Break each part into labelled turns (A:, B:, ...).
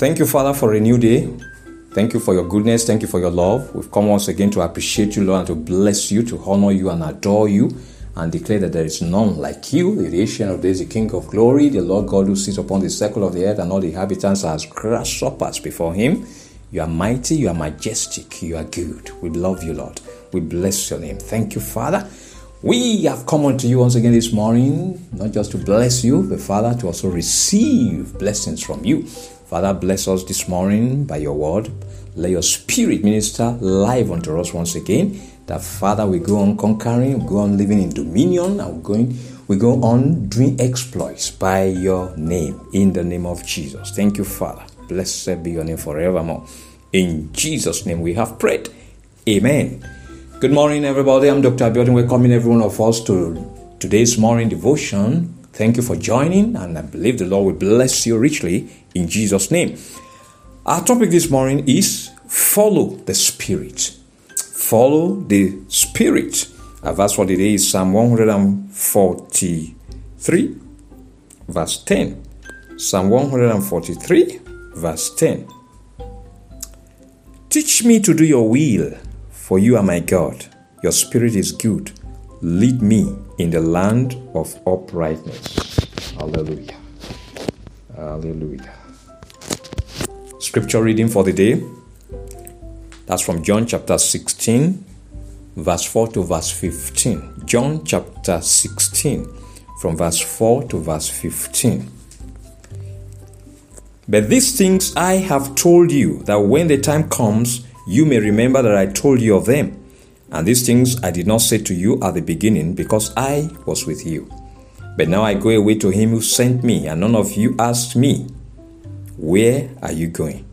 A: Thank you, Father, for a new day. Thank you for your goodness. Thank you for your love. We've come once again to appreciate you, Lord, and to bless you, to honor you, and adore you, and declare that there is none like you, the ancient of days, the King of glory, the Lord God who sits upon the circle of the earth, and all the inhabitants as grasshoppers before him. You are mighty, you are majestic, you are good. We love you, Lord. We bless your name. Thank you, Father. We have come unto you once again this morning, not just to bless you, but Father, to also receive blessings from you. Father, bless us this morning by your word. Let your spirit minister live unto us once again. That Father, we go on conquering, we go on living in dominion, and we're going, we go on doing exploits by your name, in the name of Jesus. Thank you, Father. Blessed be your name forevermore. In Jesus' name we have prayed. Amen. Good morning, everybody. I'm Dr. Abiodun, welcoming every one of us to today's morning devotion. Thank you for joining, and I believe the Lord will bless you richly in Jesus' name. Our topic this morning is follow the Spirit. Follow the Spirit. Our verse for today is Psalm 143, verse 10. Psalm 143, verse 10. Teach me to do your will, for you are my God. Your spirit is good. Lead me in the land of uprightness. Hallelujah. Hallelujah. Scripture reading for the day. That's from John chapter 16, verse 4 to verse 15. John chapter 16, from verse 4 to verse 15. But these things I have told you, that when the time comes, you may remember that I told you of them. And these things I did not say to you at the beginning, because I was with you. But now I go away to him who sent me, and none of you asked me, Where are you going?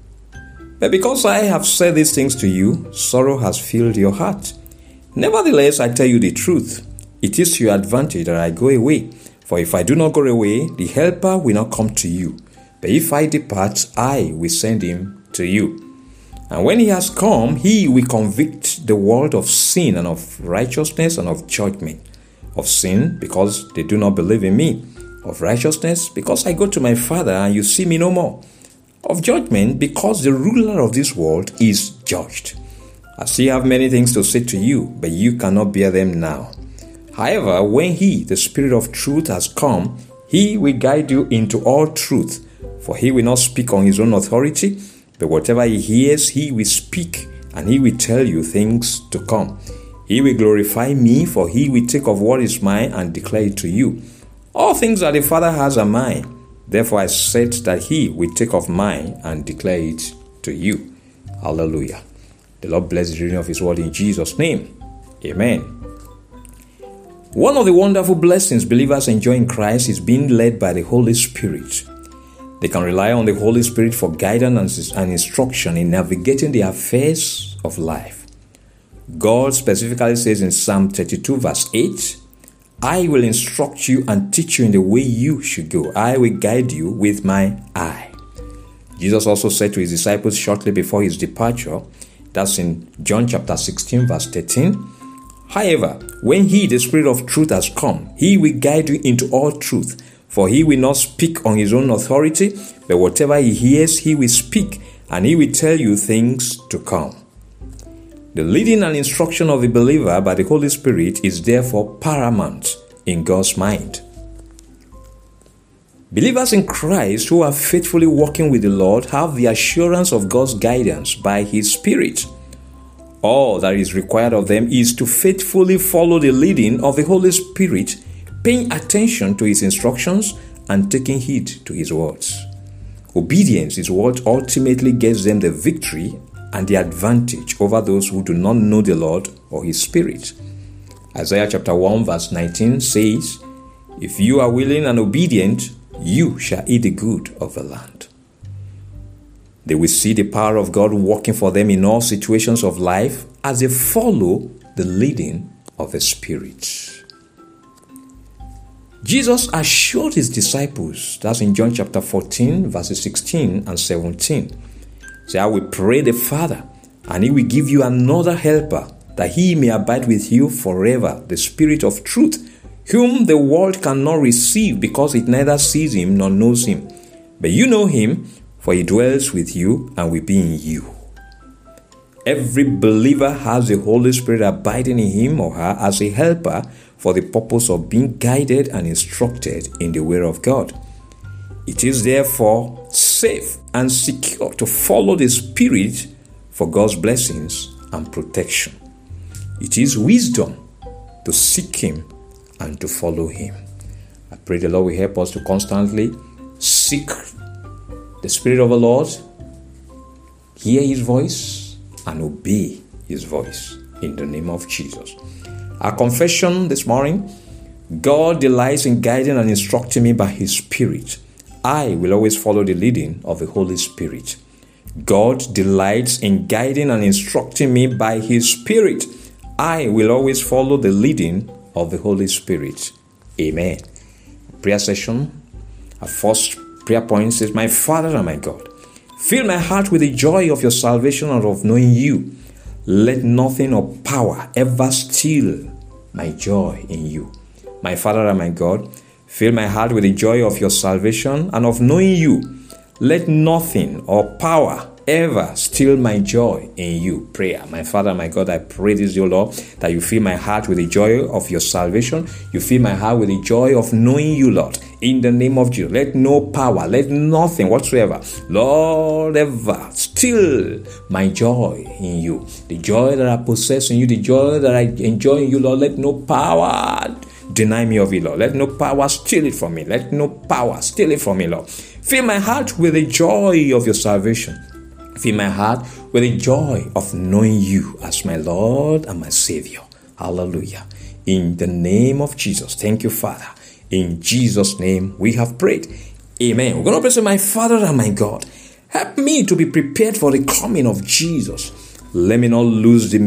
A: But because I have said these things to you, sorrow has filled your heart. Nevertheless, I tell you the truth. It is to your advantage that I go away. For if I do not go away, the Helper will not come to you. But if I depart, I will send him to you. And when he has come, he will convict the world of sin and of righteousness and of judgment. Of sin, because they do not believe in me. Of righteousness, because I go to my Father and you see me no more. Of judgment, because the ruler of this world is judged. I still have many things to say to you, but you cannot bear them now. However, when he, the Spirit of truth, has come, he will guide you into all truth. For he will not speak on his own authority, but whatever he hears, he will speak, and he will tell you things to come. He will glorify me, for he will take of what is mine and declare it to you. All things that the Father has are mine. Therefore I said that he will take of mine and declare it to you. Hallelujah. The Lord bless the reading of his word in Jesus' name. Amen. One of the wonderful blessings believers enjoy in Christ is being led by the Holy Spirit. They can rely on the Holy Spirit for guidance and instruction in navigating the affairs of life. God specifically says in Psalm 32, verse 8, I will instruct you and teach you in the way you should go. I will guide you with my eye. Jesus also said to his disciples shortly before his departure, that's in John chapter 16, verse 13. However, when he, the Spirit of truth, has come, he will guide you into all truth. For he will not speak on his own authority, but whatever he hears, he will speak, and he will tell you things to come. The leading and instruction of the believer by the Holy Spirit is therefore paramount in God's mind. Believers in Christ who are faithfully walking with the Lord have the assurance of God's guidance by His Spirit. All that is required of them is to faithfully follow the leading of the Holy Spirit, paying attention to His instructions and taking heed to His words. Obedience is what ultimately gets them the victory and the advantage over those who do not know the Lord or His Spirit. Isaiah chapter 1, verse 19 says, If you are willing and obedient, you shall eat the good of the land. They will see the power of God working for them in all situations of life as they follow the leading of the Spirit. Jesus assured his disciples, that's in John chapter 14, verses 16 and 17. Say, I will pray the Father, and he will give you another helper, that he may abide with you forever, the Spirit of truth, whom the world cannot receive because it neither sees him nor knows him. But you know him, for he dwells with you and will be in you. Every believer has the Holy Spirit abiding in him or her as a helper for the purpose of being guided and instructed in the way of God. It is therefore safe and secure to follow the Spirit for God's blessings and protection. It is wisdom to seek Him and to follow Him. I pray the Lord will help us to constantly seek the Spirit of the Lord, hear His voice, and obey His voice in the name of Jesus. Our confession this morning God delights in guiding and instructing me by His Spirit. I will always follow the leading of the Holy Spirit. God delights in guiding and instructing me by His Spirit. I will always follow the leading of the Holy Spirit. Amen. Prayer session. Our first prayer point says, My Father and my God, fill my heart with the joy of your salvation and of knowing you. Let nothing or power ever steal my joy in you. My Father and my God, fill my heart with the joy of your salvation and of knowing you. Let nothing or power ever steal my joy in you. Prayer. My Father, my God, I pray this, your Lord, that you fill my heart with the joy of your salvation. You fill my heart with the joy of knowing you, Lord. In the name of Jesus, let no power, let nothing whatsoever, Lord, ever steal my joy in you. The joy that I possess in you, the joy that I enjoy in you, Lord, let no power deny me of it, Lord. Let no power steal it from me. Let no power steal it from me, Lord. Fill my heart with the joy of your salvation. Fill my heart with the joy of knowing you as my Lord and my Savior. Hallelujah. In the name of Jesus. Thank you, Father. In Jesus' name we have prayed. Amen. We're going to pray to my Father and my God. Help me to be prepared for the coming of Jesus. Let me not lose the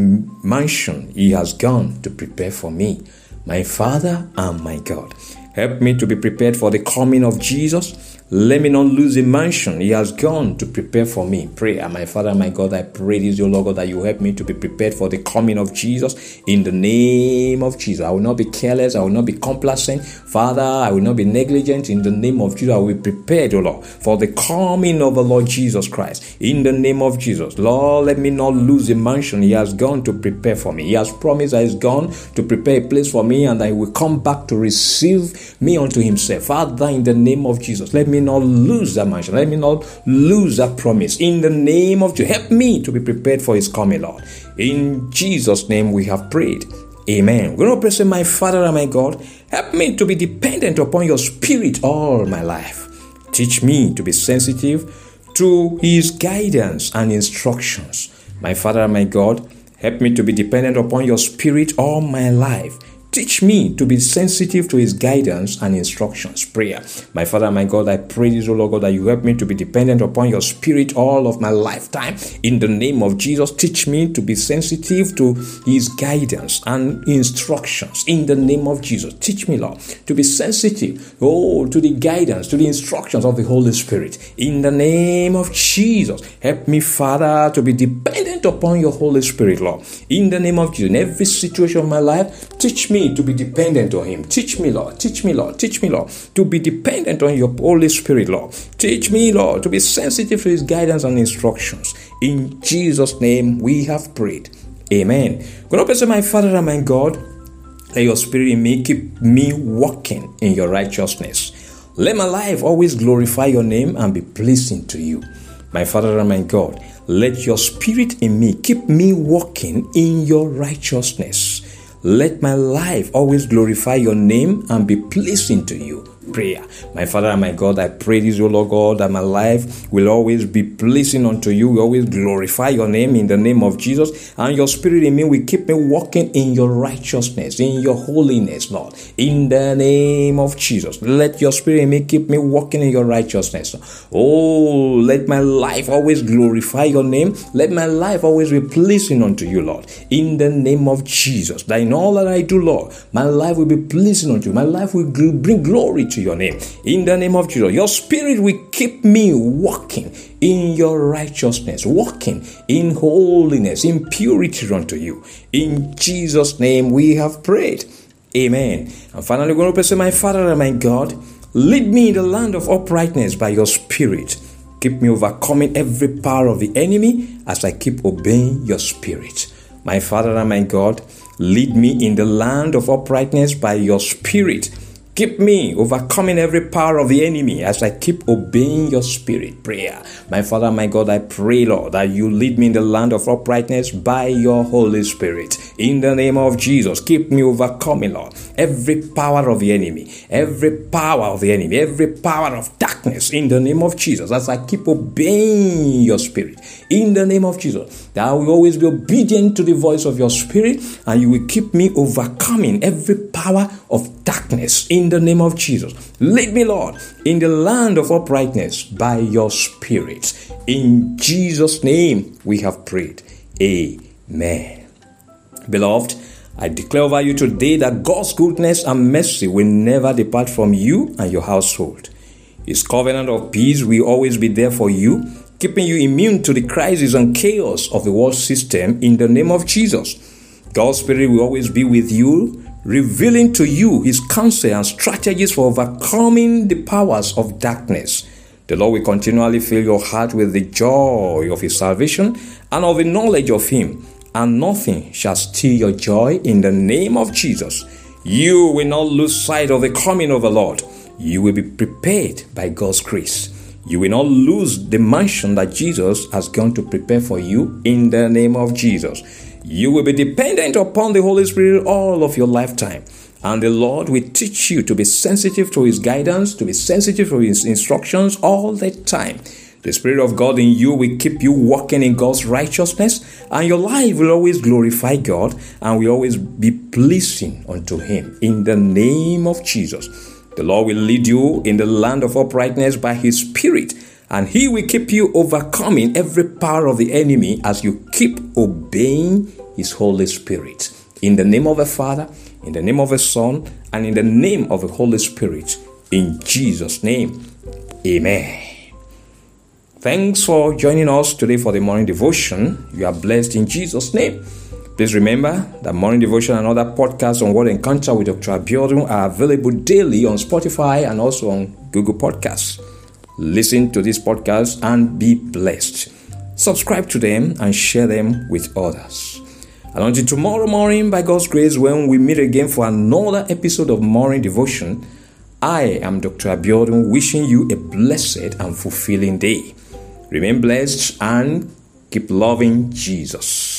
A: mansion He has gone to prepare for me. My Father and my God. Help me to be prepared for the coming of Jesus. Let me not lose the mansion He has gone to prepare for me. Pray, my Father, my God, I pray this, your Lord God, that you help me to be prepared for the coming of Jesus in the name of Jesus. I will not be careless. I will not be complacent. Father, I will not be negligent. In the name of Jesus, I will be prepared, O Lord, for the coming of the Lord Jesus Christ. In the name of Jesus, Lord, let me not lose the mansion He has gone to prepare for me. He has promised that He's gone to prepare a place for me and He will come back to receive me unto Himself. Father, in the name of Jesus, let me not lose that mansion. Let me not lose that promise. In the name of Jesus, help me to be prepared for His coming, Lord. In Jesus' name we have prayed. Amen. We're going to pray, my Father and my God, help me to be dependent upon your Spirit all my life. Teach me to be sensitive to His guidance and instructions. My Father and my God, help me to be dependent upon your Spirit all my life. Teach me to be sensitive to His guidance and instructions. Prayer. My Father, my God, I pray this, O Lord God, that you help me to be dependent upon your Spirit all of my lifetime. In the name of Jesus, teach me to be sensitive to His guidance and instructions. In the name of Jesus, teach me, Lord, to be sensitive, oh, to the guidance, to the instructions of the Holy Spirit. In the name of Jesus, help me, Father, to be dependent upon your Holy Spirit, Lord. In the name of Jesus, in every situation of my life, teach me to be dependent on Him. Teach me, Lord. Teach me, Lord. Teach me, Lord, to be dependent on your Holy Spirit, Lord. Teach me, Lord, to be sensitive to His guidance and instructions. In Jesus' name we have prayed. Amen. God bless my Father and my God. Let your spirit in me keep me walking in your righteousness. Let my life always glorify your name and be pleasing to you. My Father and my God, let your spirit in me keep me walking in your righteousness. Let my life always glorify your name and be pleasing to you. Prayer. My Father and my God, I pray this, O Lord God, that my life will always be pleasing unto you. We always glorify your name in the name of Jesus, and your spirit in me will keep me walking in your righteousness, in your holiness, Lord. In the name of Jesus. Let your spirit in me keep me walking in your righteousness. Oh, let my life always glorify your name. Let my life always be pleasing unto you, Lord. In the name of Jesus. That in all that I do, Lord, my life will be pleasing unto you. My life will bring glory to your name. In the name of Jesus, your spirit will keep me walking in your righteousness, walking in holiness, in purity unto you. In Jesus' name we have prayed. Amen. And finally, we're going to pray, my Father and my God, lead me in the land of uprightness by your spirit. Keep me overcoming every power of the enemy as I keep obeying your spirit. My Father and my God, lead me in the land of uprightness by your spirit Keep me overcoming every power of the enemy as I keep obeying your spirit. Prayer. My Father, my God, I pray, Lord, that you lead me in the land of uprightness by your Holy Spirit. In the name of Jesus, keep me overcoming, Lord, every power of the enemy, every power of the enemy, every power of darkness in the name of Jesus as I keep obeying your spirit. In the name of Jesus, that I will always be obedient to the voice of your spirit and you will keep me overcoming every power of darkness in the name of Jesus. Lead me, Lord, in the land of uprightness by your Spirit. In Jesus' name we have prayed. Amen. Beloved, I declare over you today that God's goodness and mercy will never depart from you and your household. His covenant of peace will always be there for you, keeping you immune to the crisis and chaos of the world system in the name of Jesus. God's Spirit will always be with you, revealing to you his counsel and strategies for overcoming the powers of darkness. The Lord will continually fill your heart with the joy of his salvation and of the knowledge of him, and nothing shall steal your joy in the name of Jesus. You will not lose sight of the coming of the Lord. You will be prepared by God's grace. You will not lose the mansion that Jesus has gone to prepare for you in the name of Jesus. You will be dependent upon the Holy Spirit all of your lifetime. And the Lord will teach you to be sensitive to His guidance, to be sensitive to His instructions all the time. The Spirit of God in you will keep you walking in God's righteousness, and your life will always glorify God and will always be pleasing unto Him. In the name of Jesus, the Lord will lead you in the land of uprightness by His Spirit and he will keep you overcoming every power of the enemy as you keep obeying his Holy Spirit. In the name of the Father, in the name of the Son, and in the name of the Holy Spirit. In Jesus' name, amen. Thanks for joining us today for the morning devotion. You are blessed in Jesus' name. Please remember that morning devotion and other podcasts on Word Encounter with Dr. Abiodun are available daily on Spotify and also on Google Podcasts. Listen to this podcast and be blessed. Subscribe to them and share them with others. And until tomorrow morning, by God's grace, when we meet again for another episode of Morning Devotion, I am Dr. Abiodun wishing you a blessed and fulfilling day. Remain blessed and keep loving Jesus.